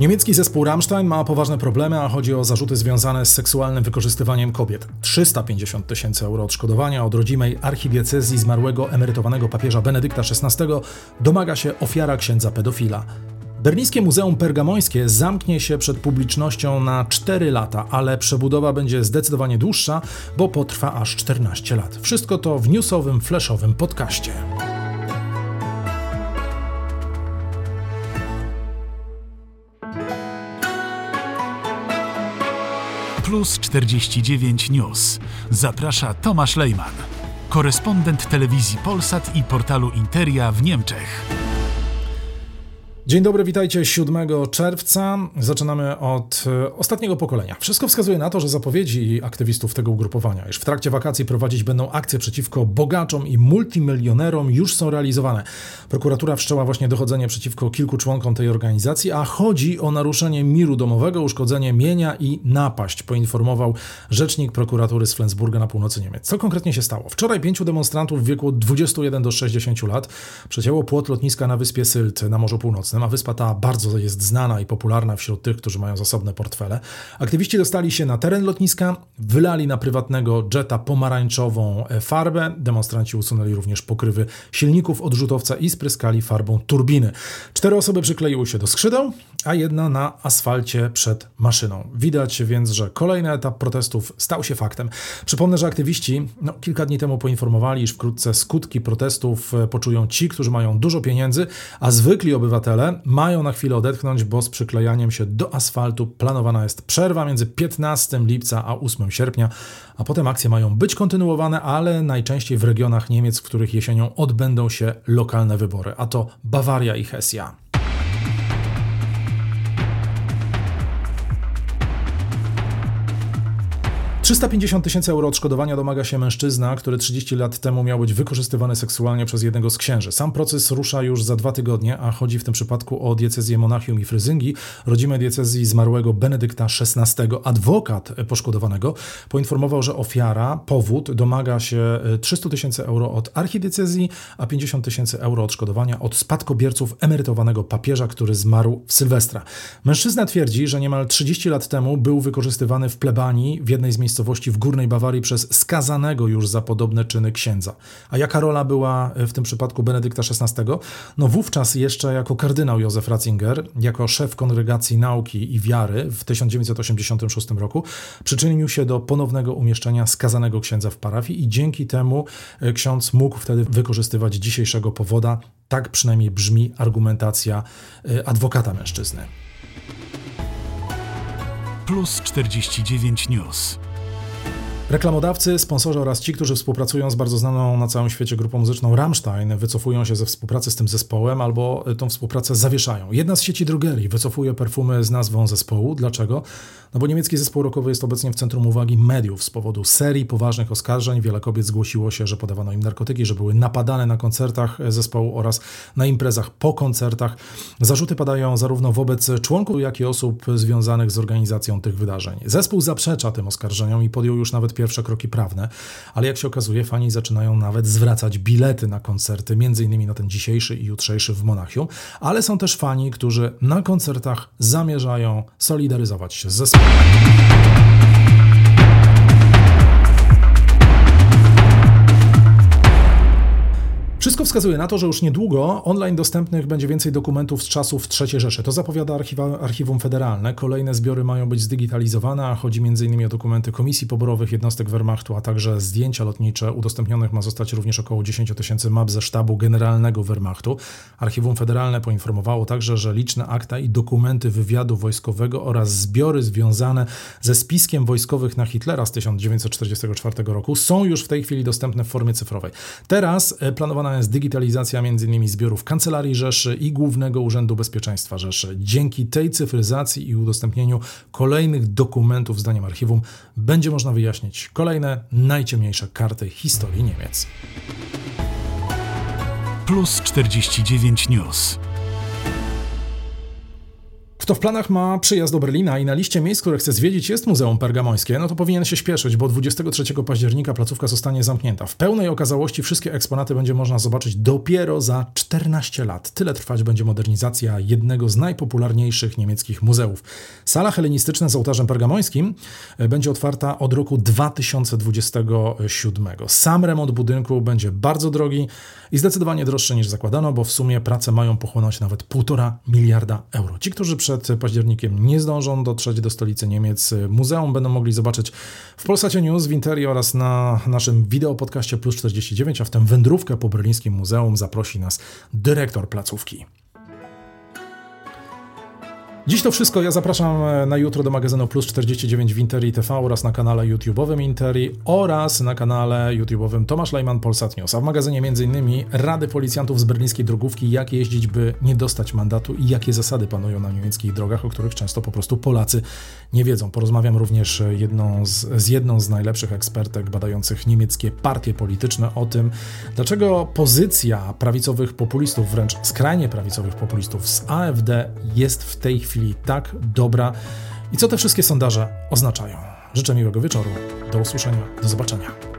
Niemiecki zespół Rammstein ma poważne problemy, a chodzi o zarzuty związane z seksualnym wykorzystywaniem kobiet. 350 tysięcy euro odszkodowania od rodzimej archidiecezji zmarłego emerytowanego papieża Benedykta XVI domaga się ofiara księdza pedofila. Berlińskie Muzeum Pergamońskie zamknie się przed publicznością na 4 lata, ale przebudowa będzie zdecydowanie dłuższa, bo potrwa aż 14 lat. Wszystko to w newsowym, flashowym podcaście. Plus 49 News. Zaprasza Tomasz Lejman, korespondent telewizji Polsat i portalu Interia w Niemczech. Dzień dobry, witajcie 7 czerwca. Zaczynamy od e, ostatniego pokolenia. Wszystko wskazuje na to, że zapowiedzi aktywistów tego ugrupowania, iż w trakcie wakacji prowadzić będą akcje przeciwko bogaczom i multimilionerom, już są realizowane. Prokuratura wszczęła właśnie dochodzenie przeciwko kilku członkom tej organizacji, a chodzi o naruszenie miru domowego, uszkodzenie mienia i napaść, poinformował rzecznik prokuratury z Flensburga na północy Niemiec. Co konkretnie się stało? Wczoraj pięciu demonstrantów w wieku od 21 do 60 lat przecięło płot lotniska na wyspie Sylt na Morzu Północnym a wyspa ta bardzo jest znana i popularna wśród tych, którzy mają zasobne portfele. Aktywiści dostali się na teren lotniska, wylali na prywatnego jetta pomarańczową farbę. Demonstranci usunęli również pokrywy silników odrzutowca i spryskali farbą turbiny. Cztery osoby przykleiły się do skrzydeł, a jedna na asfalcie przed maszyną. Widać więc, że kolejny etap protestów stał się faktem. Przypomnę, że aktywiści no, kilka dni temu poinformowali, iż wkrótce skutki protestów e, poczują ci, którzy mają dużo pieniędzy, a zwykli obywatele mają na chwilę odetchnąć, bo z przyklejaniem się do asfaltu planowana jest przerwa między 15 lipca a 8 sierpnia, a potem akcje mają być kontynuowane, ale najczęściej w regionach Niemiec, w których jesienią odbędą się lokalne wybory, a to Bawaria i Hesja. 350 tysięcy euro odszkodowania domaga się mężczyzna, który 30 lat temu miał być wykorzystywany seksualnie przez jednego z księży. Sam proces rusza już za dwa tygodnie, a chodzi w tym przypadku o diecezję Monachium i Fryzyngi, rodzime diecezji zmarłego Benedykta XVI. Adwokat poszkodowanego poinformował, że ofiara, powód, domaga się 300 tysięcy euro od archidiecezji, a 50 tysięcy euro odszkodowania od spadkobierców emerytowanego papieża, który zmarł w Sylwestra. Mężczyzna twierdzi, że niemal 30 lat temu był wykorzystywany w plebanii w jednej z miejscowości miejscowości w Górnej Bawarii przez skazanego już za podobne czyny księdza. A jaka rola była w tym przypadku Benedykta XVI? No wówczas jeszcze jako kardynał Józef Ratzinger, jako szef Kongregacji Nauki i Wiary w 1986 roku przyczynił się do ponownego umieszczenia skazanego księdza w parafii i dzięki temu e, ksiądz mógł wtedy wykorzystywać dzisiejszego powoda. Tak przynajmniej brzmi argumentacja e, adwokata mężczyzny. Plus 49 News. Reklamodawcy, sponsorzy oraz ci, którzy współpracują z bardzo znaną na całym świecie grupą muzyczną Rammstein, wycofują się ze współpracy z tym zespołem albo tą współpracę zawieszają. Jedna z sieci drogerii wycofuje perfumy z nazwą zespołu. Dlaczego? No bo niemiecki zespół rockowy jest obecnie w centrum uwagi mediów z powodu serii poważnych oskarżeń. Wiele kobiet zgłosiło się, że podawano im narkotyki, że były napadane na koncertach zespołu oraz na imprezach po koncertach. Zarzuty padają zarówno wobec członków, jak i osób związanych z organizacją tych wydarzeń. Zespół zaprzecza tym oskarżeniom i podjął już nawet pierwsze kroki prawne, ale jak się okazuje, fani zaczynają nawet zwracać bilety na koncerty, między innymi na ten dzisiejszy i jutrzejszy w Monachium, ale są też fani, którzy na koncertach zamierzają solidaryzować się z zespołem. Wszystko wskazuje na to, że już niedługo online dostępnych będzie więcej dokumentów z czasów III Rzeszy. To zapowiada archiwa, Archiwum Federalne. Kolejne zbiory mają być zdigitalizowane, a chodzi m.in. o dokumenty komisji poborowych jednostek Wehrmachtu, a także zdjęcia lotnicze. Udostępnionych ma zostać również około 10 tysięcy map ze sztabu generalnego Wehrmachtu. Archiwum Federalne poinformowało także, że liczne akta i dokumenty wywiadu wojskowego oraz zbiory związane ze spiskiem wojskowych na Hitlera z 1944 roku są już w tej chwili dostępne w formie cyfrowej. Teraz e, planowana jest digitalizacja m.in. zbiorów Kancelarii Rzeszy i Głównego Urzędu Bezpieczeństwa Rzeszy. Dzięki tej cyfryzacji i udostępnieniu kolejnych dokumentów zdaniem archiwum będzie można wyjaśnić kolejne najciemniejsze karty historii Niemiec. Plus 49 News. Kto w planach ma przyjazd do Berlina i na liście miejsc, które chce zwiedzić jest Muzeum Pergamońskie, no to powinien się śpieszyć, bo 23 października placówka zostanie zamknięta. W pełnej okazałości wszystkie eksponaty będzie można zobaczyć dopiero za 14 lat. Tyle trwać będzie modernizacja jednego z najpopularniejszych niemieckich muzeów. Sala helenistyczna z ołtarzem pergamońskim e, będzie otwarta od roku 2027. Sam remont budynku będzie bardzo drogi i zdecydowanie droższy niż zakładano, bo w sumie prace mają pochłonąć nawet 1,5 miliarda euro. Ci, którzy przed październikiem nie zdążą dotrzeć do stolicy Niemiec, muzeum będą mogli zobaczyć w Polsacie News, w Interi oraz na naszym wideopodcaście Plus 49, a w tę wędrówkę po berlińskim muzeum zaprosi nas dyrektor placówki. Dziś to wszystko. Ja zapraszam e, na jutro do magazynu Plus 49 w Interi TV oraz na kanale YouTube'owym Interi oraz na kanale YouTube'owym Tomasz Lejman Polsat News. A w magazynie m.in. rady policjantów z berlińskiej drogówki, jak jeździć, by nie dostać mandatu i jakie zasady panują na niemieckich drogach, o których często po prostu Polacy nie wiedzą. Porozmawiam również jedną z, z jedną z najlepszych ekspertek badających niemieckie partie polityczne o tym, dlaczego pozycja prawicowych populistów, wręcz skrajnie prawicowych populistów z AfD jest w tej chwili chwili tak dobra i co te wszystkie sondaże oznaczają. Życzę miłego wieczoru, do usłyszenia, do zobaczenia.